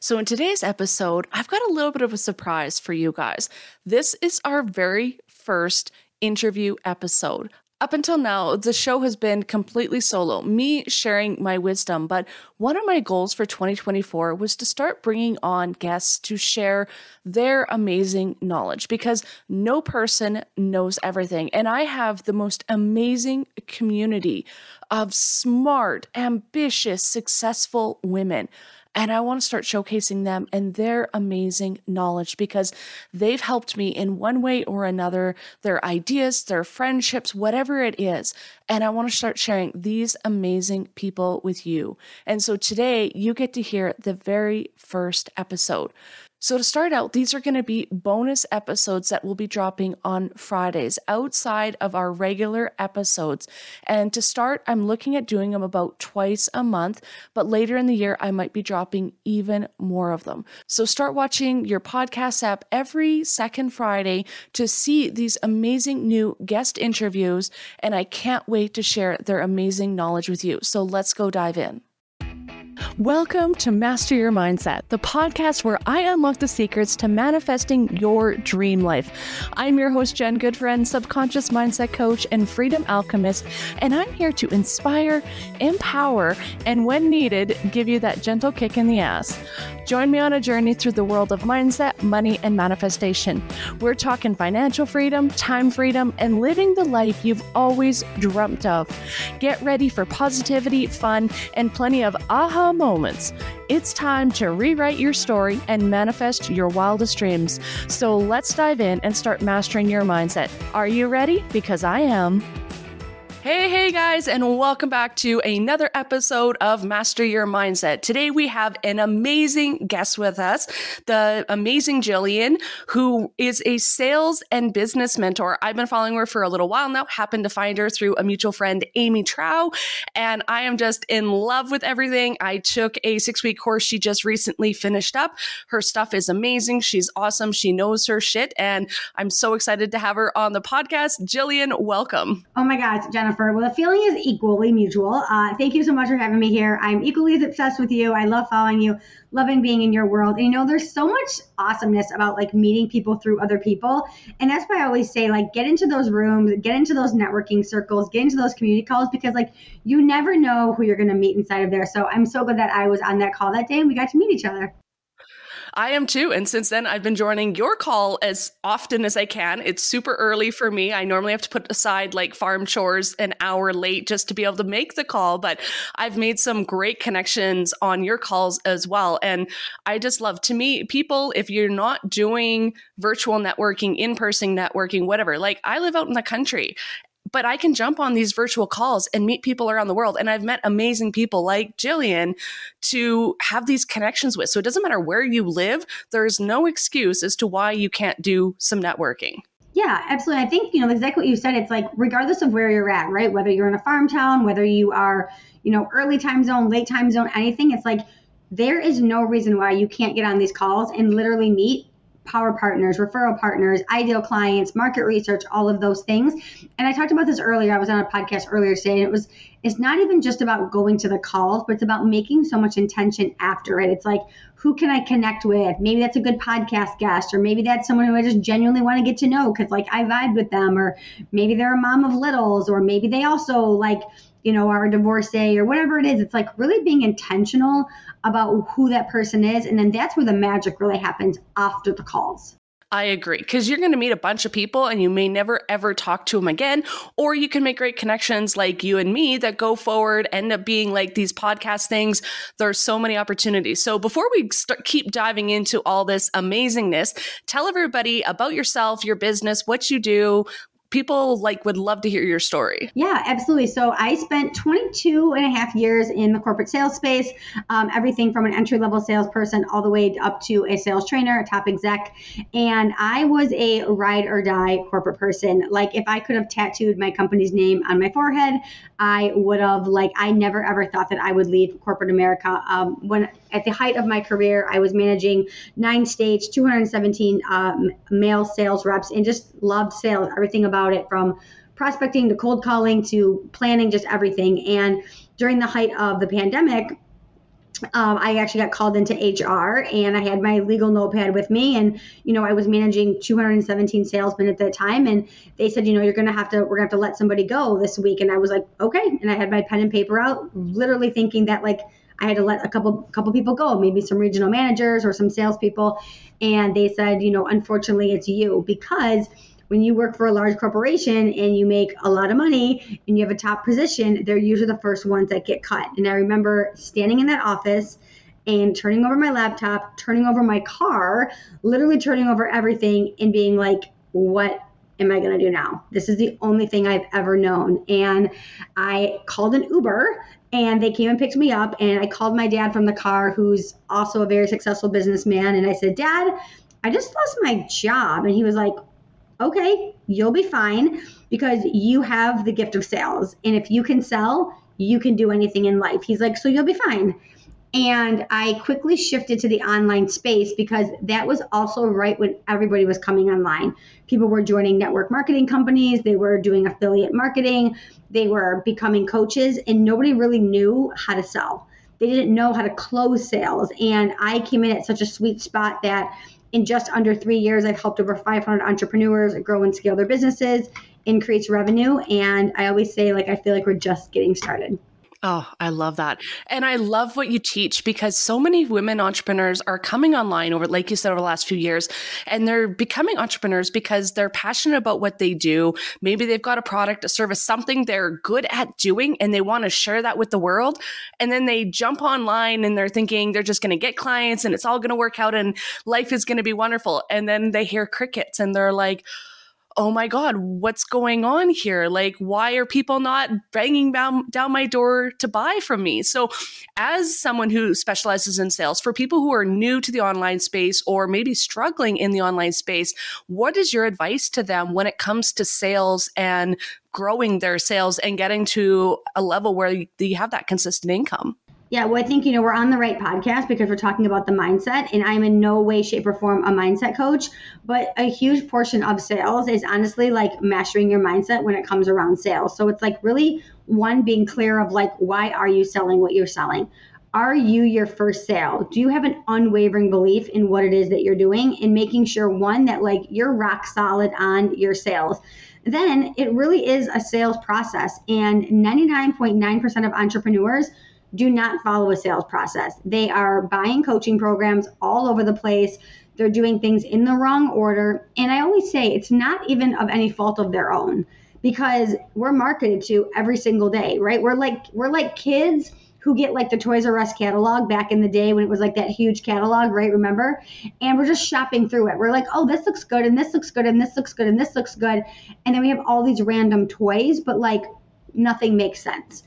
So, in today's episode, I've got a little bit of a surprise for you guys. This is our very first interview episode. Up until now, the show has been completely solo, me sharing my wisdom. But one of my goals for 2024 was to start bringing on guests to share their amazing knowledge because no person knows everything. And I have the most amazing community of smart, ambitious, successful women. And I want to start showcasing them and their amazing knowledge because they've helped me in one way or another, their ideas, their friendships, whatever it is. And I want to start sharing these amazing people with you. And so today you get to hear the very first episode. So, to start out, these are going to be bonus episodes that will be dropping on Fridays outside of our regular episodes. And to start, I'm looking at doing them about twice a month, but later in the year, I might be dropping even more of them. So, start watching your podcast app every second Friday to see these amazing new guest interviews. And I can't wait to share their amazing knowledge with you. So, let's go dive in. Welcome to Master Your Mindset, the podcast where I unlock the secrets to manifesting your dream life. I'm your host, Jen Goodfriend, subconscious mindset coach and freedom alchemist, and I'm here to inspire, empower, and when needed, give you that gentle kick in the ass. Join me on a journey through the world of mindset, money, and manifestation. We're talking financial freedom, time freedom, and living the life you've always dreamt of. Get ready for positivity, fun, and plenty of aha moments. It's time to rewrite your story and manifest your wildest dreams. So let's dive in and start mastering your mindset. Are you ready? Because I am. Hey, hey guys, and welcome back to another episode of Master Your Mindset. Today we have an amazing guest with us, the amazing Jillian, who is a sales and business mentor. I've been following her for a little while now, happened to find her through a mutual friend, Amy Trow, and I am just in love with everything. I took a six week course she just recently finished up. Her stuff is amazing. She's awesome. She knows her shit, and I'm so excited to have her on the podcast. Jillian, welcome. Oh my gosh, Jennifer. Well, the feeling is equally mutual. Uh, thank you so much for having me here. I'm equally as obsessed with you. I love following you, loving being in your world. And you know, there's so much awesomeness about like meeting people through other people. And that's why I always say, like, get into those rooms, get into those networking circles, get into those community calls because, like, you never know who you're going to meet inside of there. So I'm so glad that I was on that call that day and we got to meet each other. I am too. And since then, I've been joining your call as often as I can. It's super early for me. I normally have to put aside like farm chores an hour late just to be able to make the call, but I've made some great connections on your calls as well. And I just love to meet people if you're not doing virtual networking, in person networking, whatever. Like I live out in the country but I can jump on these virtual calls and meet people around the world. And I've met amazing people like Jillian to have these connections with. So it doesn't matter where you live, there's no excuse as to why you can't do some networking. Yeah, absolutely. I think, you know, exactly what you said. It's like, regardless of where you're at, right? Whether you're in a farm town, whether you are, you know, early time zone, late time zone, anything, it's like, there is no reason why you can't get on these calls and literally meet power partners, referral partners, ideal clients, market research, all of those things. And I talked about this earlier. I was on a podcast earlier today, and it was it's not even just about going to the calls, but it's about making so much intention after it. It's like, who can I connect with? Maybe that's a good podcast guest, or maybe that's someone who I just genuinely want to get to know because like I vibe with them, or maybe they're a mom of littles, or maybe they also like you know, are a divorcee or whatever it is. It's like really being intentional about who that person is. And then that's where the magic really happens after the calls. I agree because you're going to meet a bunch of people and you may never ever talk to them again. Or you can make great connections like you and me that go forward, end up being like these podcast things. There's so many opportunities. So before we start, keep diving into all this amazingness, tell everybody about yourself, your business, what you do, people like would love to hear your story. Yeah, absolutely. So I spent 22 and a half years in the corporate sales space, um, everything from an entry level salesperson all the way up to a sales trainer, a top exec. And I was a ride or die corporate person. Like if I could have tattooed my company's name on my forehead, I would have like I never ever thought that I would leave corporate America. Um, when at the height of my career, I was managing nine states, 217 um, male sales reps, and just loved sales, everything about it from prospecting to cold calling to planning, just everything. And during the height of the pandemic, um, I actually got called into HR and I had my legal notepad with me. And, you know, I was managing 217 salesmen at that time. And they said, you know, you're going to have to, we're going to have to let somebody go this week. And I was like, okay. And I had my pen and paper out, literally thinking that like I had to let a couple, couple people go, maybe some regional managers or some salespeople. And they said, you know, unfortunately it's you because when you work for a large corporation and you make a lot of money and you have a top position, they're usually the first ones that get cut. And I remember standing in that office and turning over my laptop, turning over my car, literally turning over everything and being like, what am I going to do now? This is the only thing I've ever known. And I called an Uber and they came and picked me up. And I called my dad from the car, who's also a very successful businessman. And I said, Dad, I just lost my job. And he was like, okay, you'll be fine because you have the gift of sales. And if you can sell, you can do anything in life. He's like, so you'll be fine. And I quickly shifted to the online space because that was also right when everybody was coming online. People were joining network marketing companies, they were doing affiliate marketing, they were becoming coaches, and nobody really knew how to sell. They didn't know how to close sales. And I came in at such a sweet spot that in just under three years, I've helped over 500 entrepreneurs grow and scale their businesses, increase revenue. And I always say, like, I feel like we're just getting started. Oh, I love that. And I love what you teach because so many women entrepreneurs are coming online over, like you said, over the last few years, and they're becoming entrepreneurs because they're passionate about what they do. Maybe they've got a product, a service, something they're good at doing, and they want to share that with the world. And then they jump online and they're thinking they're just going to get clients and it's all going to work out and life is going to be wonderful. And then they hear crickets and they're like, oh my God, what's going on here? Like, why are people not banging down, down my door to buy from me? So, as someone who specializes in sales, for people who are new to the online space or maybe struggling in the online space, what is your advice to them when it comes to sales and growing their sales and getting to a level where you have that consistent income? Yeah, well, I think, you know, we're on the right podcast because we're talking about the mindset, and I'm in no way, shape, or form a mindset coach. But a huge portion of sales is honestly like mastering your mindset when it comes around sales. So it's like really one being clear of like, why are you selling what you're selling? Are you your first sale? Do you have an unwavering belief in what it is that you're doing and making sure one that like you're rock solid on your sales? Then it really is a sales process. And 99.9% of entrepreneurs do not follow a sales process. They are buying coaching programs all over the place. They're doing things in the wrong order. And I always say it's not even of any fault of their own because we're marketed to every single day, right? We're like we're like kids who get like the Toys R Us catalog back in the day when it was like that huge catalog, right? Remember? And we're just shopping through it. We're like, oh, this looks good, and this looks good, and this looks good, and this looks good. And then we have all these random toys, but like nothing makes sense.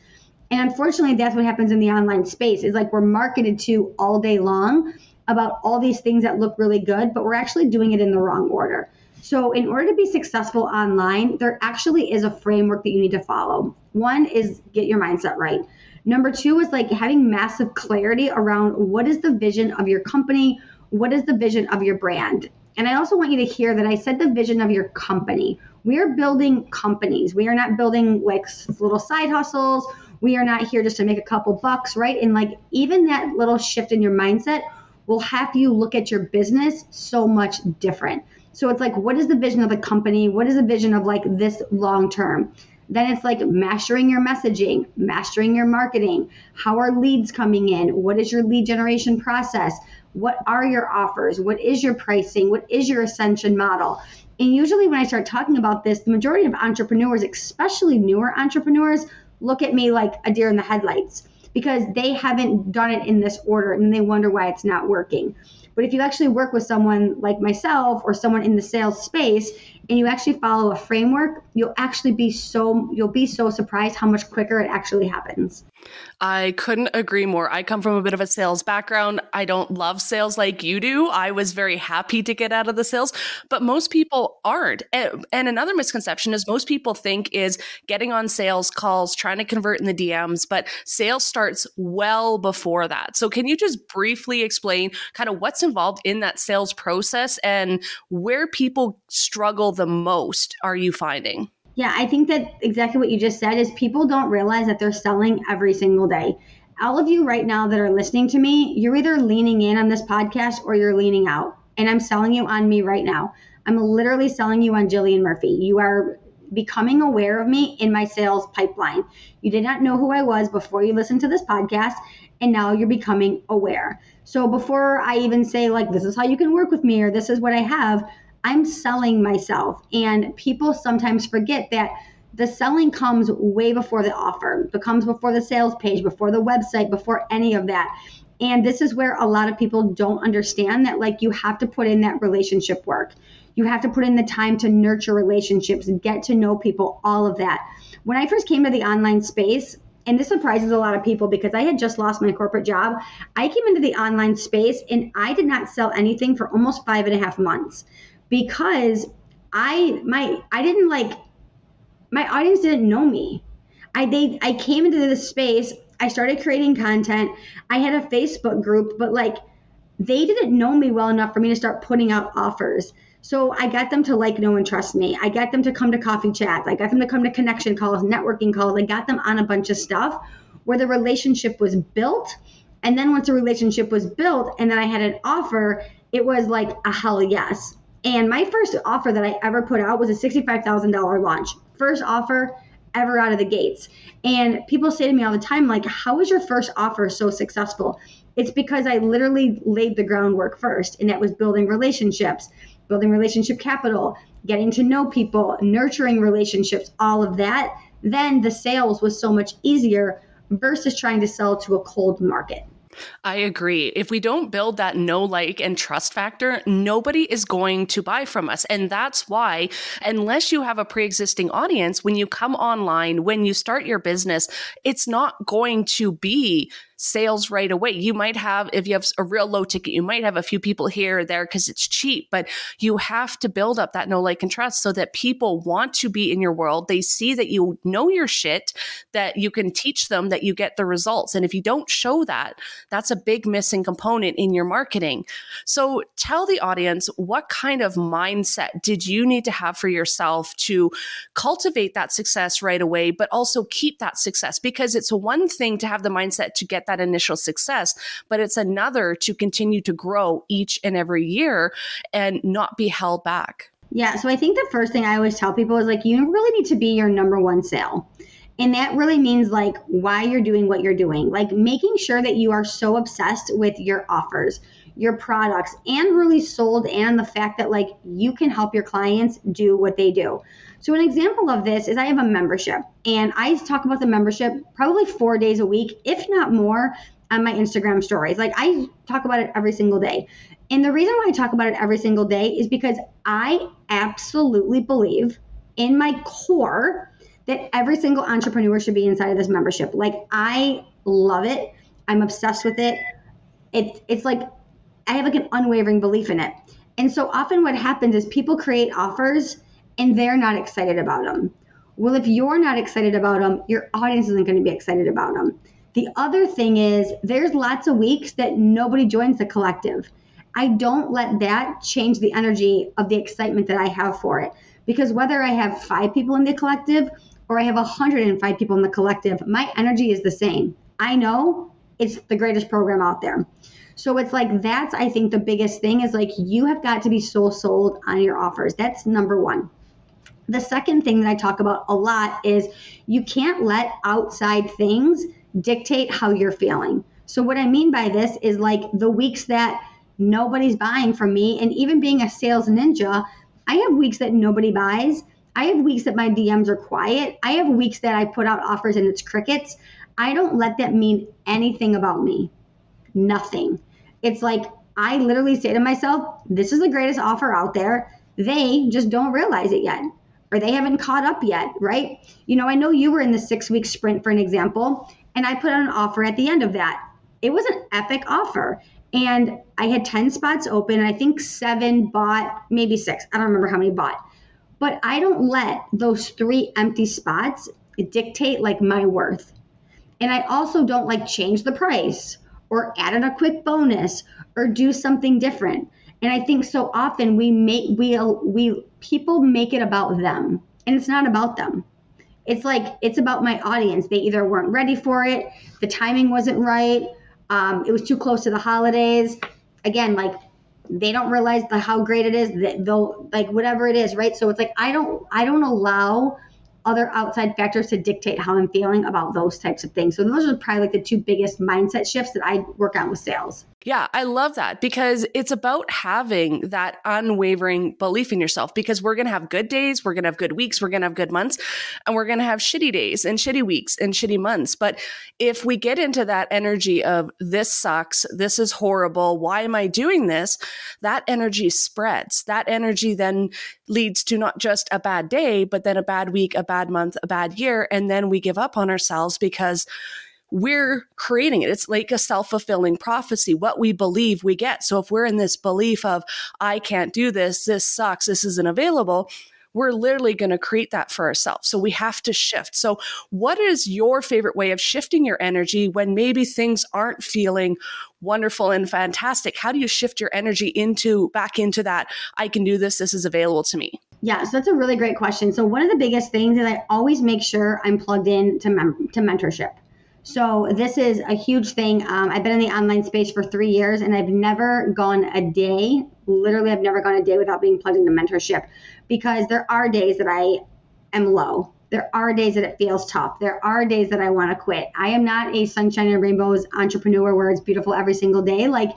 And unfortunately, that's what happens in the online space. Is like we're marketed to all day long about all these things that look really good, but we're actually doing it in the wrong order. So, in order to be successful online, there actually is a framework that you need to follow. One is get your mindset right. Number two is like having massive clarity around what is the vision of your company, what is the vision of your brand. And I also want you to hear that I said the vision of your company. We are building companies. We are not building like little side hustles we are not here just to make a couple bucks, right? And like even that little shift in your mindset will have you look at your business so much different. So it's like, what is the vision of the company? What is the vision of like this long term? Then it's like mastering your messaging, mastering your marketing. How are leads coming in? What is your lead generation process? What are your offers? What is your pricing? What is your ascension model? And usually, when I start talking about this, the majority of entrepreneurs, especially newer entrepreneurs, look at me like a deer in the headlights because they haven't done it in this order and they wonder why it's not working. But if you actually work with someone like myself or someone in the sales space and you actually follow a framework, you'll actually be so you'll be so surprised how much quicker it actually happens. I couldn't agree more. I come from a bit of a sales background. I don't love sales like you do. I was very happy to get out of the sales, but most people aren't. And, another misconception is most people think is getting on sales calls, trying to convert in the DMs, but sales starts well before that. So can you just briefly explain kind of what's involved in that sales process and where people struggle the most are you finding? Yeah, I think that exactly what you just said is people don't realize that they're selling every single day. all of you right now that are listening to me, you're either leaning in on this podcast or you're leaning out. And I'm selling you on me right now. I'm literally selling you on Jillian Murphy. You are becoming aware of me in my sales pipeline. You did not know who I was before you listened to this podcast, and now you're becoming aware. So before I even say, like, this is how you can work with me or this is what I have, I'm selling myself. And people sometimes forget that the selling comes way before the offer, it comes before the sales page, before the website, before any of that. And this is where a lot of people don't understand that, like, you have to put in that relationship work. You have to put in the time to nurture relationships, get to know people, all of that. When I first came to the online space, and this surprises a lot of people because I had just lost my corporate job. I came into the online space and I did not sell anything for almost five and a half months because I my I didn't like my audience didn't know me. I they I came into this space, I started creating content. I had a Facebook group, but like they didn't know me well enough for me to start putting out offers. So I got them to like, know, and trust me. I got them to come to coffee chats. I got them to come to connection calls, networking calls. I got them on a bunch of stuff where the relationship was built. And then once the relationship was built and then I had an offer, it was like a hell yes. And my first offer that I ever put out was a $65,000 launch. First offer ever out of the gates. And people say to me all the time, like, how was your first offer so successful? It's because I literally laid the groundwork first, and that was building relationships building relationship capital, getting to know people, nurturing relationships, all of that, then the sales was so much easier versus trying to sell to a cold market. I agree. If we don't build that know, like, and trust factor, nobody is going to buy from us. And that's why, unless you have a pre existing audience, when you come online, when you start your business, it's not going to be sales right away. You might have, if you have a real low ticket, you might have a few people here or there because it's cheap, but you have to build up that know, like, and trust so that people want to be in your world. They see that you know your shit, that you can teach them, that you get the results. And if you don't show that, that's a big missing component in your marketing. So tell the audience what kind of mindset did you need to have for yourself to cultivate that success right away, but also keep that success? Because it's one thing to have the mindset to get that initial success, but it's another to continue to grow each and every year and not be held back. Yeah, so I think the first thing I always tell people is like, you really need to be your number one sale. And that really means like why you're doing what you're doing, like making sure that you are so obsessed with your offers, your products, and really sold and the fact that like you can help your clients do what they do. So, an example of this is I have a membership, and I talk about the membership probably four days a week, if not more, on my Instagram stories. Like, I talk about it every single day. And the reason why I talk about it every single day is because I absolutely believe in my core that every single entrepreneur should be inside of this membership. Like, I love it, I'm obsessed with it. It, it's like I have like an unwavering belief in it. And so often what happens is people create offers and they're not excited about them. Well, if you're not excited about them, your audience isn't going to be excited about them. The other thing is, there's lots of weeks that nobody joins the collective. I don't let that change the energy of the excitement that I have for it. Because whether I have five people in the collective or I have 105 people in the collective, my energy is the same. I know it's the greatest program out there. So it's like that's I think the biggest thing is like you have got to be so sold on your offers. That's number 1. The second thing that I talk about a lot is you can't let outside things dictate how you're feeling. So, what I mean by this is like the weeks that nobody's buying from me, and even being a sales ninja, I have weeks that nobody buys. I have weeks that my DMs are quiet. I have weeks that I put out offers and it's crickets. I don't let that mean anything about me. Nothing. It's like I literally say to myself, this is the greatest offer out there. They just don't realize it yet or they haven't caught up yet, right? You know, I know you were in the six week sprint, for an example, and I put out an offer at the end of that. It was an epic offer. And I had 10 spots open, and I think seven bought, maybe six. I don't remember how many bought. But I don't let those three empty spots dictate like my worth. And I also don't like change the price or add in a quick bonus or do something different. And I think so often we make we we people make it about them, and it's not about them. It's like it's about my audience. They either weren't ready for it, the timing wasn't right, um, it was too close to the holidays. Again, like they don't realize the, how great it is that they'll like whatever it is, right? So it's like I don't I don't allow other outside factors to dictate how I'm feeling about those types of things. So those are probably like the two biggest mindset shifts that I work on with sales. Yeah, I love that because it's about having that unwavering belief in yourself because we're going to have good days, we're going to have good weeks, we're going to have good months, and we're going to have shitty days and shitty weeks and shitty months. But if we get into that energy of this sucks, this is horrible, why am I doing this? That energy spreads. That energy then leads to not just a bad day, but then a bad week, a bad month, a bad year. And then we give up on ourselves because we're creating it. It's like a self fulfilling prophecy. What we believe, we get. So if we're in this belief of, I can't do this, this sucks, this isn't available, we're literally going to create that for ourselves. So we have to shift. So, what is your favorite way of shifting your energy when maybe things aren't feeling wonderful and fantastic? How do you shift your energy into back into that? I can do this. This is available to me. Yeah, so that's a really great question. So one of the biggest things is I always make sure I'm plugged in to mem- to mentorship. So this is a huge thing. Um, I've been in the online space for three years, and I've never gone a day. Literally, I've never gone a day without being plugged into mentorship, because there are days that I am low. There are days that it feels tough. There are days that I want to quit. I am not a sunshine and rainbows entrepreneur where it's beautiful every single day. Like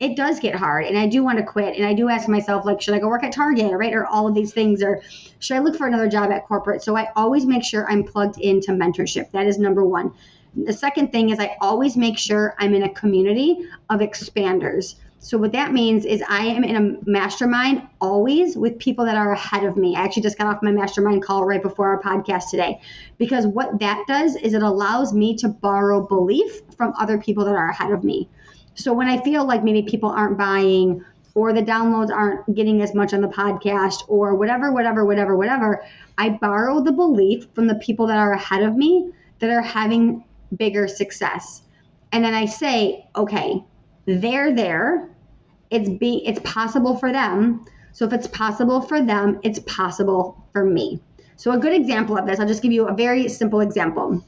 it does get hard and I do want to quit. And I do ask myself, like, should I go work at Target, right? Or all of these things, or should I look for another job at corporate? So I always make sure I'm plugged into mentorship. That is number one. The second thing is I always make sure I'm in a community of expanders. So what that means is I am in a mastermind always with people that are ahead of me. I actually just got off my mastermind call right before our podcast today because what that does is it allows me to borrow belief from other people that are ahead of me. So when I feel like maybe people aren't buying or the downloads aren't getting as much on the podcast or whatever whatever whatever whatever, I borrow the belief from the people that are ahead of me that are having bigger success. And then I say, okay, they're there. It's be it's possible for them. So if it's possible for them, it's possible for me. So a good example of this, I'll just give you a very simple example.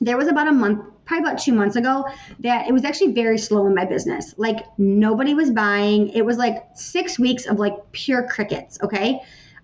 There was about a month, probably about two months ago, that it was actually very slow in my business. Like nobody was buying. It was like six weeks of like pure crickets. Okay.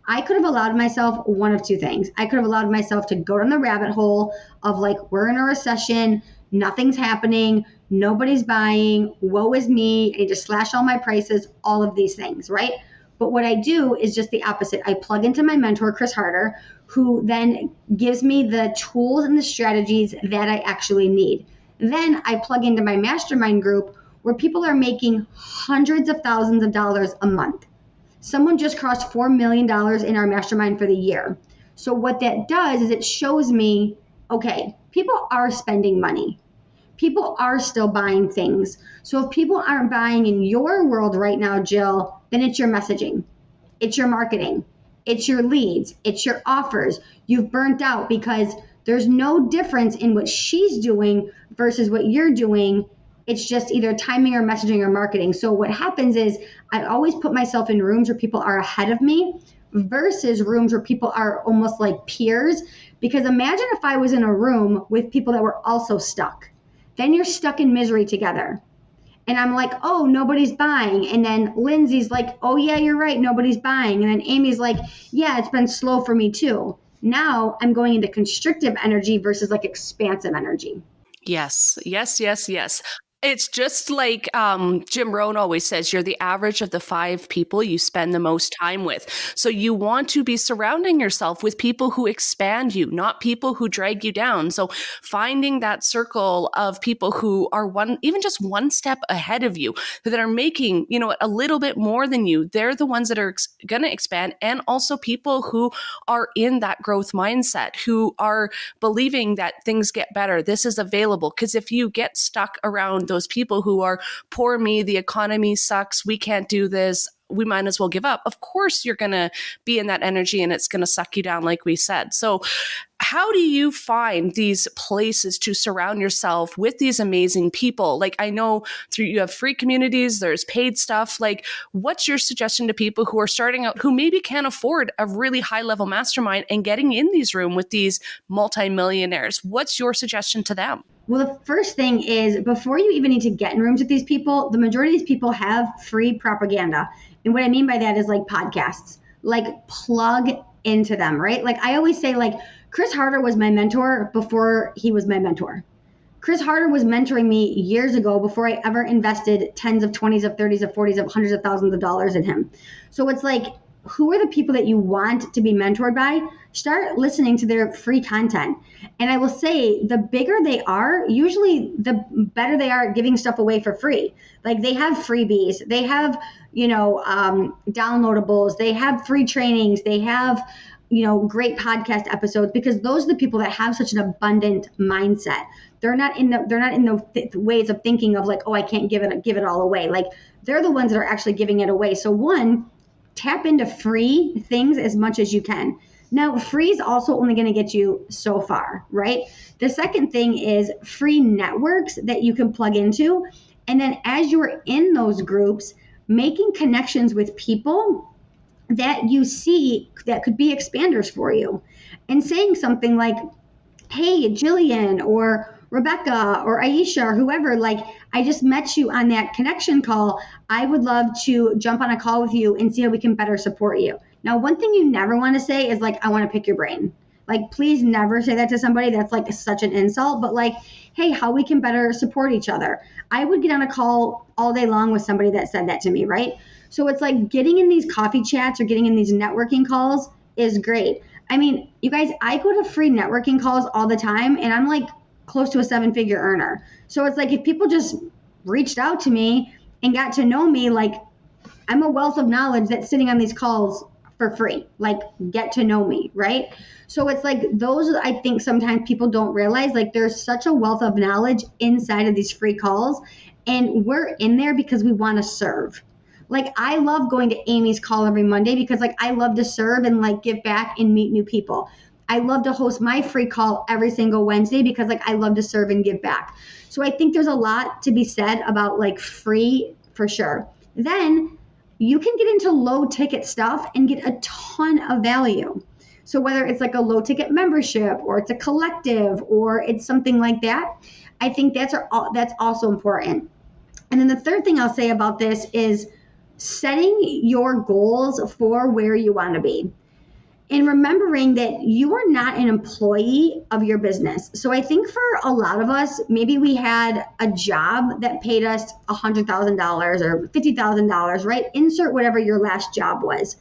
I could have allowed myself one of two things. I could have allowed myself to go down the rabbit hole of like, we're in a recession, nothing's happening, nobody's buying, woe is me, I need to slash all my prices, all of these things, right? But what I do is just the opposite. I plug into my mentor, Chris Harder, who then gives me the tools and the strategies that I actually need. Then I plug into my mastermind group where people are making hundreds of thousands of dollars a month someone just crossed $4 million in our mastermind for the year. So, what that does is it shows me okay, people are spending money. People are still buying things. So, if people aren't buying in your world right now, Jill, then it's your messaging, it's your marketing, it's your leads, it's your offers. You've burnt out because there's no difference in what she's doing versus what you're doing it's just either timing or messaging or marketing. So what happens is I always put myself in rooms where people are ahead of me versus rooms where people are almost like peers. Because imagine if I was in a room with people that were also stuck. Then you're stuck in misery together. And I'm like, oh, nobody's buying. And then Lindsay's like, oh, yeah, you're right, nobody's buying. And then Amy's like, yeah, it's been slow for me too. Now I'm going into constrictive energy versus like expansive energy. Yes, yes, yes, yes. It's just like um, Jim Rohn always says you're the average of the five people you spend the most time with. So you want to be surrounding yourself with people who expand you, not people who drag you down. So finding that circle of people who are one, even just one step ahead of you, that are making, you know, a little bit more than you, they're the ones that are ex- going to expand. And also people who are in that growth mindset, who are believing that things get better. This is available. Because if you get stuck around those people who are poor me, the economy sucks, we can't do this, we might as well give up. Of course, you're going to be in that energy and it's going to suck you down, like we said. So, how do you find these places to surround yourself with these amazing people? Like I know through you have free communities, there's paid stuff. Like what's your suggestion to people who are starting out who maybe can't afford a really high level mastermind and getting in these room with these multimillionaires? What's your suggestion to them? Well, the first thing is before you even need to get in rooms with these people, the majority of these people have free propaganda. And what I mean by that is like podcasts. Like plug into them, right? Like I always say like Chris Harder was my mentor before he was my mentor. Chris Harder was mentoring me years ago before I ever invested tens of 20s of 30s of 40s of hundreds of thousands of dollars in him. So it's like who are the people that you want to be mentored by? Start listening to their free content. And I will say, the bigger they are, usually the better they are at giving stuff away for free. Like they have freebies, they have, you know, um, downloadables, they have free trainings, they have, you know, great podcast episodes because those are the people that have such an abundant mindset. They're not in the they're not in the th- ways of thinking of like, oh, I can't give it give it all away. Like they're the ones that are actually giving it away. So one, tap into free things as much as you can. Now, free is also only going to get you so far, right? The second thing is free networks that you can plug into. And then as you're in those groups, making connections with people that you see that could be expanders for you and saying something like, hey, Jillian, or Rebecca or Aisha or whoever, like I just met you on that connection call. I would love to jump on a call with you and see how we can better support you. Now, one thing you never want to say is like, I want to pick your brain. Like, please never say that to somebody. That's like such an insult. But like, hey, how we can better support each other. I would get on a call all day long with somebody that said that to me, right? So it's like getting in these coffee chats or getting in these networking calls is great. I mean, you guys, I go to free networking calls all the time and I'm like close to a seven figure earner. So it's like if people just reached out to me and got to know me, like I'm a wealth of knowledge that's sitting on these calls for free. Like get to know me, right? So it's like those I think sometimes people don't realize like there's such a wealth of knowledge inside of these free calls and we're in there because we want to serve. Like I love going to Amy's call every Monday because like I love to serve and like give back and meet new people. I love to host my free call every single Wednesday because like I love to serve and give back. So I think there's a lot to be said about like free for sure. Then you can get into low ticket stuff and get a ton of value. So whether it's like a low ticket membership or it's a collective or it's something like that, I think that's all that's also important. And then the third thing I'll say about this is setting your goals for where you want to be and remembering that you are not an employee of your business. So I think for a lot of us, maybe we had a job that paid us $100,000 or $50,000, right? Insert whatever your last job was.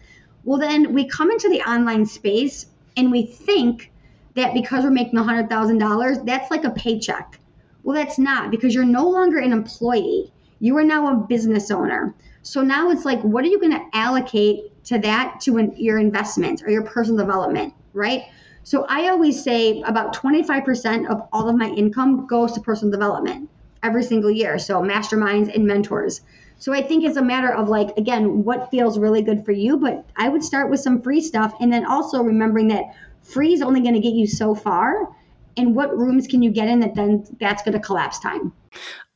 Well, then we come into the online space and we think that because we're making $100,000, that's like a paycheck. Well, that's not because you're no longer an employee. You are now a business owner. So now it's like, what are you going to allocate to that to an, your investment or your personal development, right? So I always say about 25% of all of my income goes to personal development every single year. So masterminds and mentors. So I think it's a matter of like, again, what feels really good for you. But I would start with some free stuff and then also remembering that free is only going to get you so far. And what rooms can you get in that then that's going to collapse time?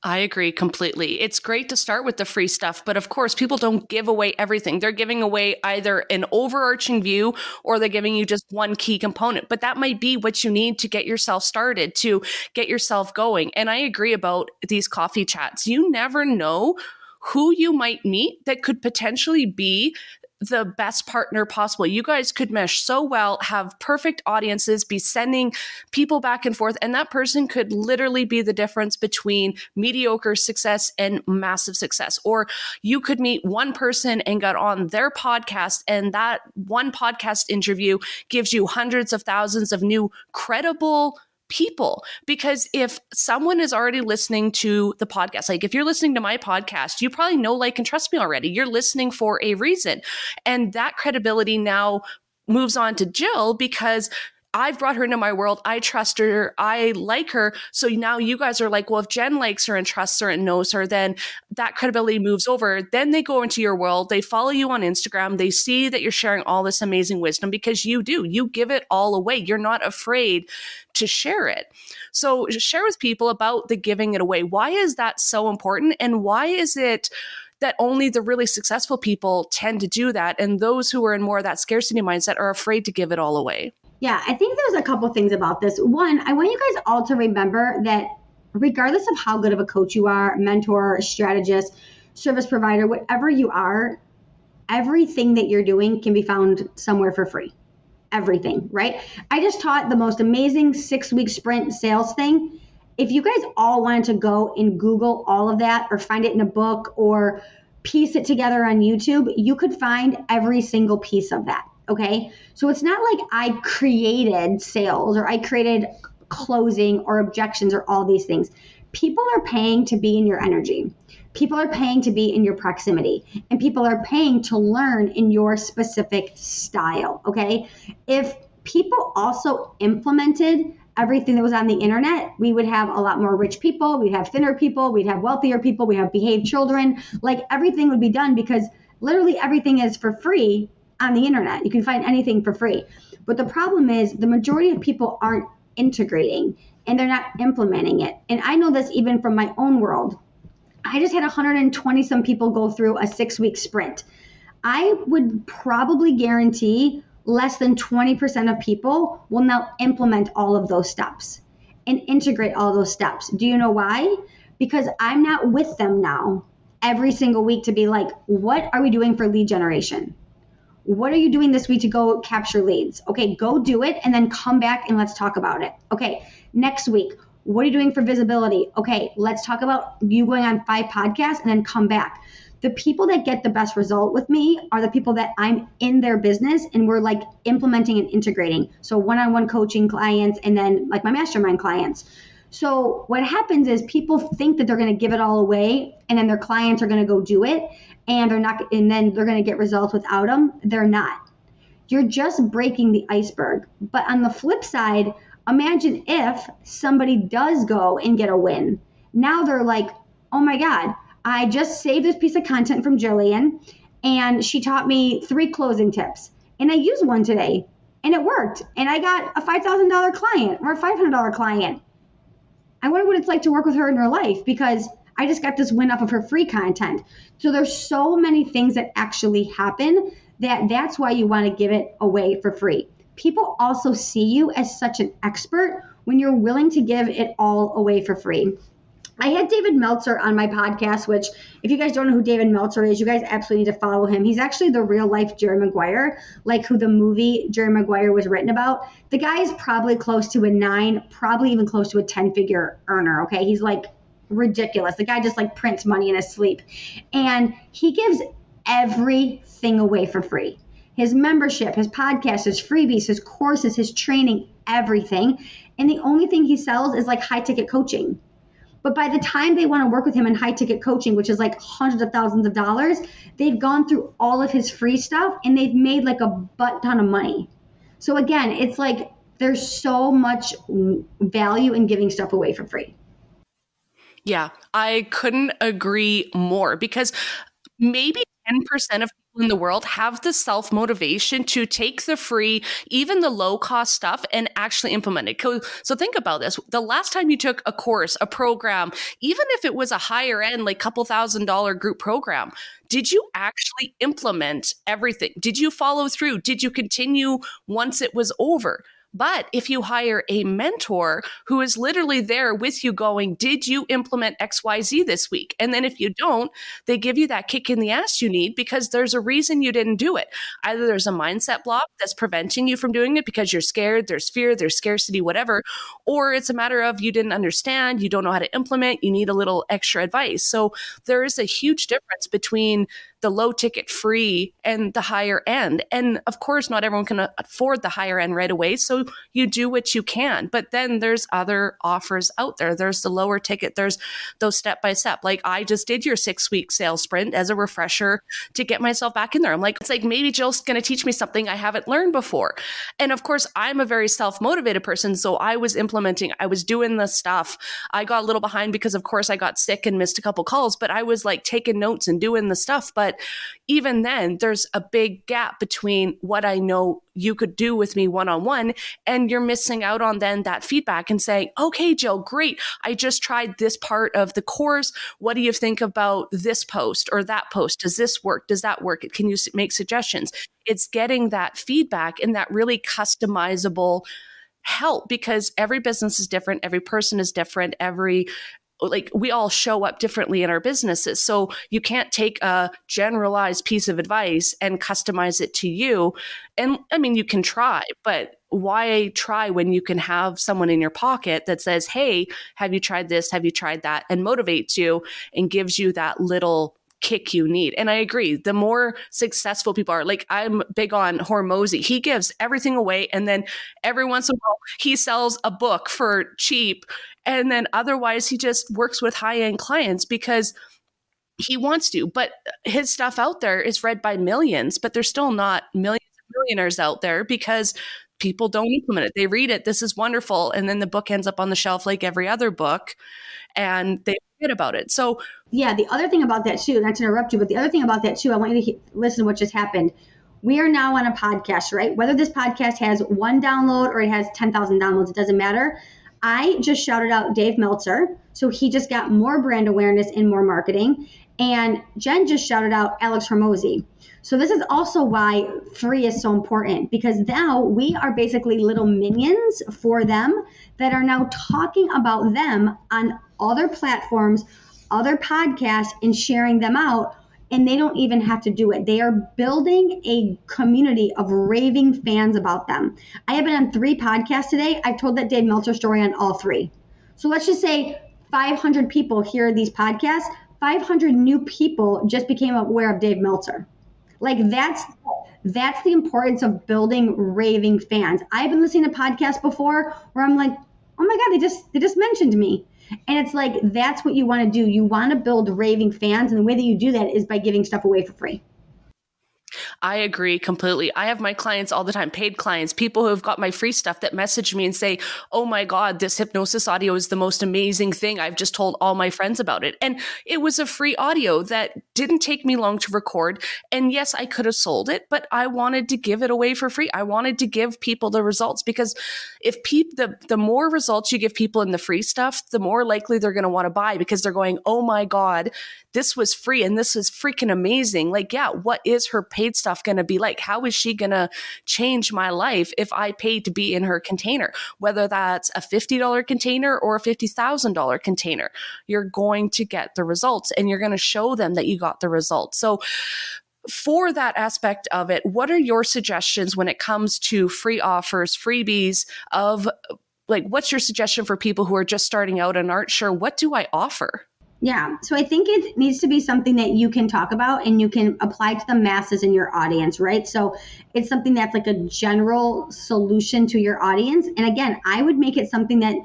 I agree completely. It's great to start with the free stuff, but of course, people don't give away everything. They're giving away either an overarching view or they're giving you just one key component. But that might be what you need to get yourself started, to get yourself going. And I agree about these coffee chats. You never know who you might meet that could potentially be the best partner possible. You guys could mesh so well, have perfect audiences, be sending people back and forth, and that person could literally be the difference between mediocre success and massive success. Or you could meet one person and get on their podcast, and that one podcast interview gives you hundreds of thousands of new credible people because if someone is already listening to the podcast like if you're listening to my podcast you probably know like and trust me already you're listening for a reason. And that credibility now moves on to Jill because I've brought her into my world. I trust her. I like her. So now you guys are like, well, if Jen likes her and trusts her and knows her, then that credibility moves over. Then they go into your world. They follow you on Instagram. They see that you're sharing all this amazing wisdom because you do. You give it all away. You're not afraid to share it. So share with people about the giving it away. Why is that so important? And why is it that only the really successful people tend to do that? And those who are in more of that scarcity mindset are afraid to give it all away. Yeah, I think there's a couple things about this. One, I want you guys all to remember that regardless of how good of a coach you are, mentor, strategist, service provider, whatever you are, everything that you're doing can be found somewhere for free. Everything, right? I just taught the most amazing six week sprint sales thing. If you guys all wanted to go and Google all of that or find it in a book or piece it together on YouTube, you could find every single piece of that. Okay. So it's not like I created sales or I created closing or objections or all these things. People are paying to be in your energy. People are paying to be in your proximity and people are paying to learn in your specific style. Okay. If people also implemented everything that was on the internet, we would have a lot more rich people, we'd have thinner people, we'd have wealthier people, we'd have behaved children. Like everything would be done because literally everything is for free on the internet. You can find anything for free. But the problem is the majority of people aren't integrating and they're not implementing it. And I know this even from my own world. I just had 120 some people go through a six week sprint. I would probably guarantee less than 20% of people will now implement all of those steps and integrate all those steps. Do you know why? Because I'm not with them now every single week to be like, what are we doing for lead generation? What are you doing this week to go capture leads? Okay, go do it and then come back and let's talk about it. Okay, next week, what are you doing for visibility? Okay, let's talk about you going on five podcasts and then come back. The people that get the best result with me are the people that I'm in their business and we're like implementing and integrating. So one on one coaching clients and then like my mastermind clients. So what happens is people think that they're going to give it all away and then their clients are going to go do it and they're not and then they're going to get results without them. They're not. You're just breaking the iceberg. But on the flip side, imagine if somebody does go and get a win. Now they're like, oh my God, I just saved this piece of content from Jillian and she taught me three closing tips. And I used one today and it worked. And I got a $5,000 client or a $500 client. I wonder what it's like to work with her in her life because I just got this win off of her free content. So there's so many things that actually happen that that's why you want to give it away for free people also see you as such an expert when you're willing to give it all away for free. I had David Meltzer on my podcast, which, if you guys don't know who David Meltzer is, you guys absolutely need to follow him. He's actually the real life Jerry Maguire, like who the movie Jerry Maguire was written about. The guy is probably close to a nine, probably even close to a 10 figure earner. Okay. He's like ridiculous. The guy just like prints money in his sleep. And he gives everything away for free his membership, his podcast, his freebies, his courses, his training, everything. And the only thing he sells is like high ticket coaching. But by the time they want to work with him in high ticket coaching, which is like hundreds of thousands of dollars, they've gone through all of his free stuff and they've made like a butt ton of money. So again, it's like there's so much value in giving stuff away for free. Yeah, I couldn't agree more because maybe 10% of people in the world have the self motivation to take the free, even the low cost stuff and actually implement it. So think about this. The last time you took a course, a program, even if it was a higher end, like couple thousand dollar group program, did you actually implement everything? Did you follow through? Did you continue once it was over? But if you hire a mentor who is literally there with you going, Did you implement XYZ this week? And then if you don't, they give you that kick in the ass you need because there's a reason you didn't do it. Either there's a mindset block that's preventing you from doing it because you're scared, there's fear, there's scarcity, whatever, or it's a matter of you didn't understand, you don't know how to implement, you need a little extra advice. So there is a huge difference between the low ticket free and the higher end. And of course, not everyone can afford the higher end right away. So you do what you can. But then there's other offers out there. There's the lower ticket, there's those step by step. Like I just did your six week sales sprint as a refresher to get myself back in there. I'm like, it's like maybe Jill's going to teach me something I haven't learned before. And of course, I'm a very self motivated person. So I was implementing, I was doing the stuff. I got a little behind because, of course, I got sick and missed a couple calls, but I was like taking notes and doing the stuff. But even then, there's a big gap between what I know you could do with me one on one, and you're missing out on then that feedback and saying, okay, Jill, great. I just tried this part of the course. What do you think about this post or that post? Does this work? Does that work? Can you make suggestions? It's getting that feedback and that really customizable help because every business is different every person is different every like we all show up differently in our businesses. So you can't take a generalized piece of advice and customize it to you. And I mean, you can try, but why try when you can have someone in your pocket that says, Hey, have you tried this? Have you tried that? And motivates you and gives you that little kick you need. And I agree. The more successful people are, like I'm big on Hormozi. He gives everything away, and then every once in a while he sells a book for cheap, and then otherwise he just works with high end clients because he wants to. But his stuff out there is read by millions, but there's still not millions of millionaires out there because people don't implement it. They read it, this is wonderful, and then the book ends up on the shelf like every other book, and they forget about it. So, yeah, the other thing about that too, not to interrupt you, but the other thing about that too, I want you to he- listen to what just happened. We are now on a podcast, right? Whether this podcast has one download or it has 10,000 downloads, it doesn't matter. I just shouted out Dave Meltzer. So he just got more brand awareness and more marketing. And Jen just shouted out Alex Hormozi. So this is also why free is so important because now we are basically little minions for them that are now talking about them on other platforms, other podcasts, and sharing them out. And they don't even have to do it. They are building a community of raving fans about them. I have been on three podcasts today. I've told that Dave Meltzer story on all three. So let's just say 500 people hear these podcasts. 500 new people just became aware of Dave Meltzer. Like that's that's the importance of building raving fans. I've been listening to podcasts before where I'm like, oh my god, they just they just mentioned me. And it's like that's what you want to do. You want to build raving fans, and the way that you do that is by giving stuff away for free. I agree completely. I have my clients all the time, paid clients, people who have got my free stuff that message me and say, Oh my God, this hypnosis audio is the most amazing thing. I've just told all my friends about it. And it was a free audio that didn't take me long to record. And yes, I could have sold it, but I wanted to give it away for free. I wanted to give people the results because if people, the, the more results you give people in the free stuff, the more likely they're going to want to buy because they're going, Oh my God, this was free and this is freaking amazing. Like, yeah, what is her paid stuff going to be like? How is she going to change my life if I pay to be in her container? Whether that's a $50 container or a $50,000 container, you're going to get the results and you're going to show them that you got the results. So, for that aspect of it, what are your suggestions when it comes to free offers, freebies of like what's your suggestion for people who are just starting out and aren't sure what do I offer? Yeah. So I think it needs to be something that you can talk about and you can apply to the masses in your audience, right? So it's something that's like a general solution to your audience. And again, I would make it something that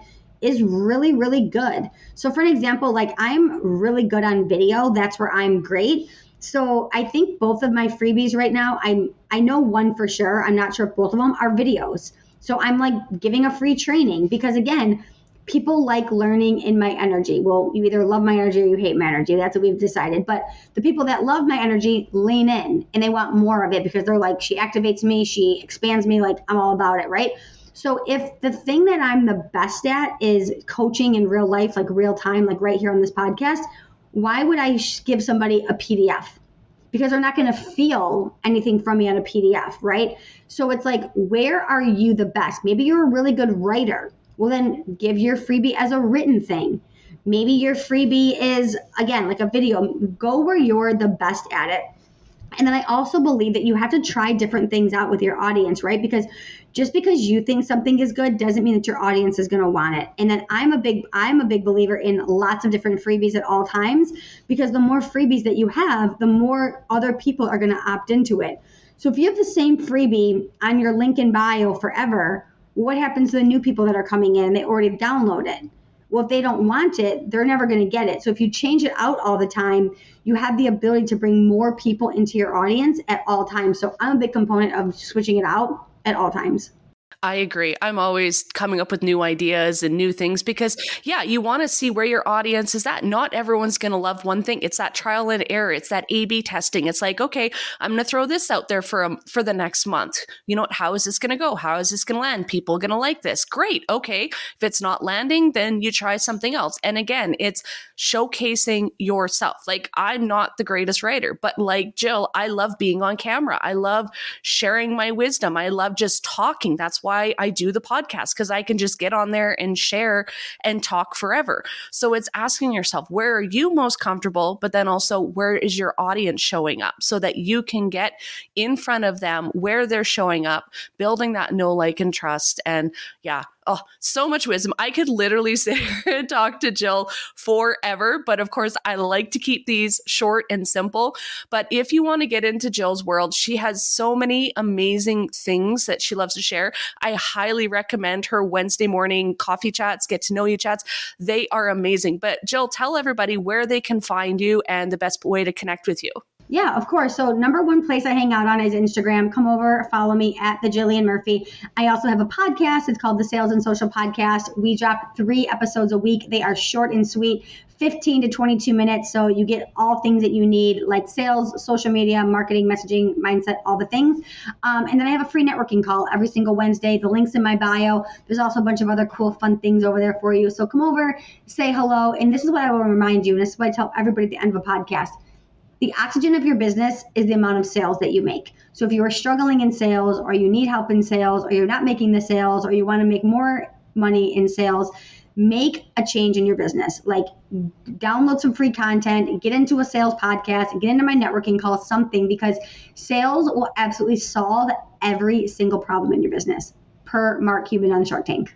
is really, really good. So for an example, like I'm really good on video. That's where I'm great. So I think both of my freebies right now, I'm I know one for sure. I'm not sure if both of them are videos. So I'm like giving a free training because again, people like learning in my energy. Well, you either love my energy or you hate my energy. That's what we've decided. But the people that love my energy lean in and they want more of it because they're like, she activates me, she expands me, like I'm all about it, right? So if the thing that I'm the best at is coaching in real life, like real time, like right here on this podcast, why would I give somebody a PDF? Because they're not going to feel anything from me on a PDF, right? So it's like, where are you the best? Maybe you're a really good writer well, then give your freebie as a written thing. Maybe your freebie is, again, like a video. Go where you're the best at it. And then I also believe that you have to try different things out with your audience, right? Because just because you think something is good doesn't mean that your audience is going to want it. And then I'm a big I'm a big believer in lots of different freebies at all times because the more freebies that you have, the more other people are going to opt into it. So if you have the same freebie on your link in bio forever, what happens to the new people that are coming in? They already downloaded. Well, if they don't want it, they're never going to get it. So if you change it out all the time, you have the ability to bring more people into your audience at all times. So I'm a big component of switching it out at all times. I agree. I'm always coming up with new ideas and new things because, yeah, you want to see where your audience is at. Not everyone's going to love one thing. It's that trial and error. It's that A/B testing. It's like, okay, I'm going to throw this out there for a, for the next month. You know? How is this going to go? How is this going to land? People going to like this? Great. Okay. If it's not landing, then you try something else. And again, it's showcasing yourself. Like I'm not the greatest writer, but like Jill, I love being on camera. I love sharing my wisdom. I love just talking. That's why I do the podcast because I can just get on there and share and talk forever. So it's asking yourself, where are you most comfortable? But then also, where is your audience showing up so that you can get in front of them where they're showing up, building that know, like, and trust. And yeah, oh, so much wisdom. I could literally sit here and talk to Jill forever, but of course, I like to keep these short and simple. But if you want to get into Jill's world, she has so many amazing things that she loves to share. I highly recommend her Wednesday morning coffee chats, get to know you chats. They are amazing. But Jill, tell everybody where they can find you and the best way to connect with you. Yeah, of course. So number one place I hang out on is Instagram. Come over, follow me at the Jillian Murphy. I also have a podcast. It's called the Sales and Social Podcast. We drop three episodes a week. They are short and sweet. 15 to 22 minutes. So you get all things that you need, like sales, social media, marketing, messaging, mindset, all the things. Um, and then I have a free networking call every single Wednesday. The link's in my bio. There's also a bunch of other cool, fun things over there for you. So come over, say hello. And this is what I will remind you. And this is what I tell everybody at the end of a podcast the oxygen of your business is the amount of sales that you make. So if you are struggling in sales or you need help in sales or you're not making the sales or you want to make more money in sales, make a change in your business. Like download some free content, get into a sales podcast, get into my networking call, something because sales will absolutely solve every single problem in your business per Mark Cuban on Shark Tank.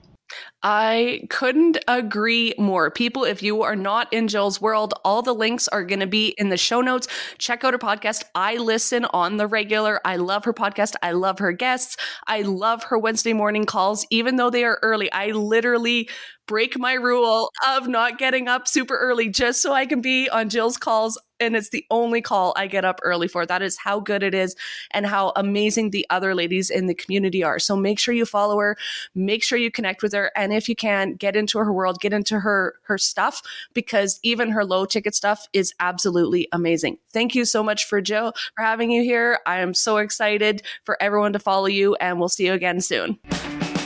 I couldn't agree more. People, if you are not in Jill's world, all the links are going to be in the show notes. Check out her podcast. I listen on the regular. I love her podcast. I love her guests. I love her Wednesday morning calls, even though they are early. I literally break my rule of not getting up super early just so I can be on Jill's calls. And it's the only call I get up early for. That is how good it is and how amazing the other ladies in the community are. So make sure you follow her, make sure you connect with her. And if you can, get into her world, get into her her stuff, because even her low ticket stuff is absolutely amazing. Thank you so much for Joe for having you here. I am so excited for everyone to follow you, and we'll see you again soon.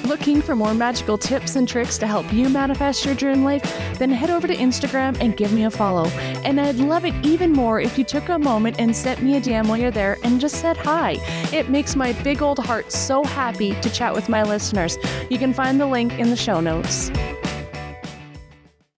Looking for more magical tips and tricks to help you manifest your dream life? Then head over to Instagram and give me a follow. And I'd love it even more if you took a moment and sent me a DM while you're there and just said hi. It makes my big old heart so happy to chat with my listeners. You can find the link in the show notes.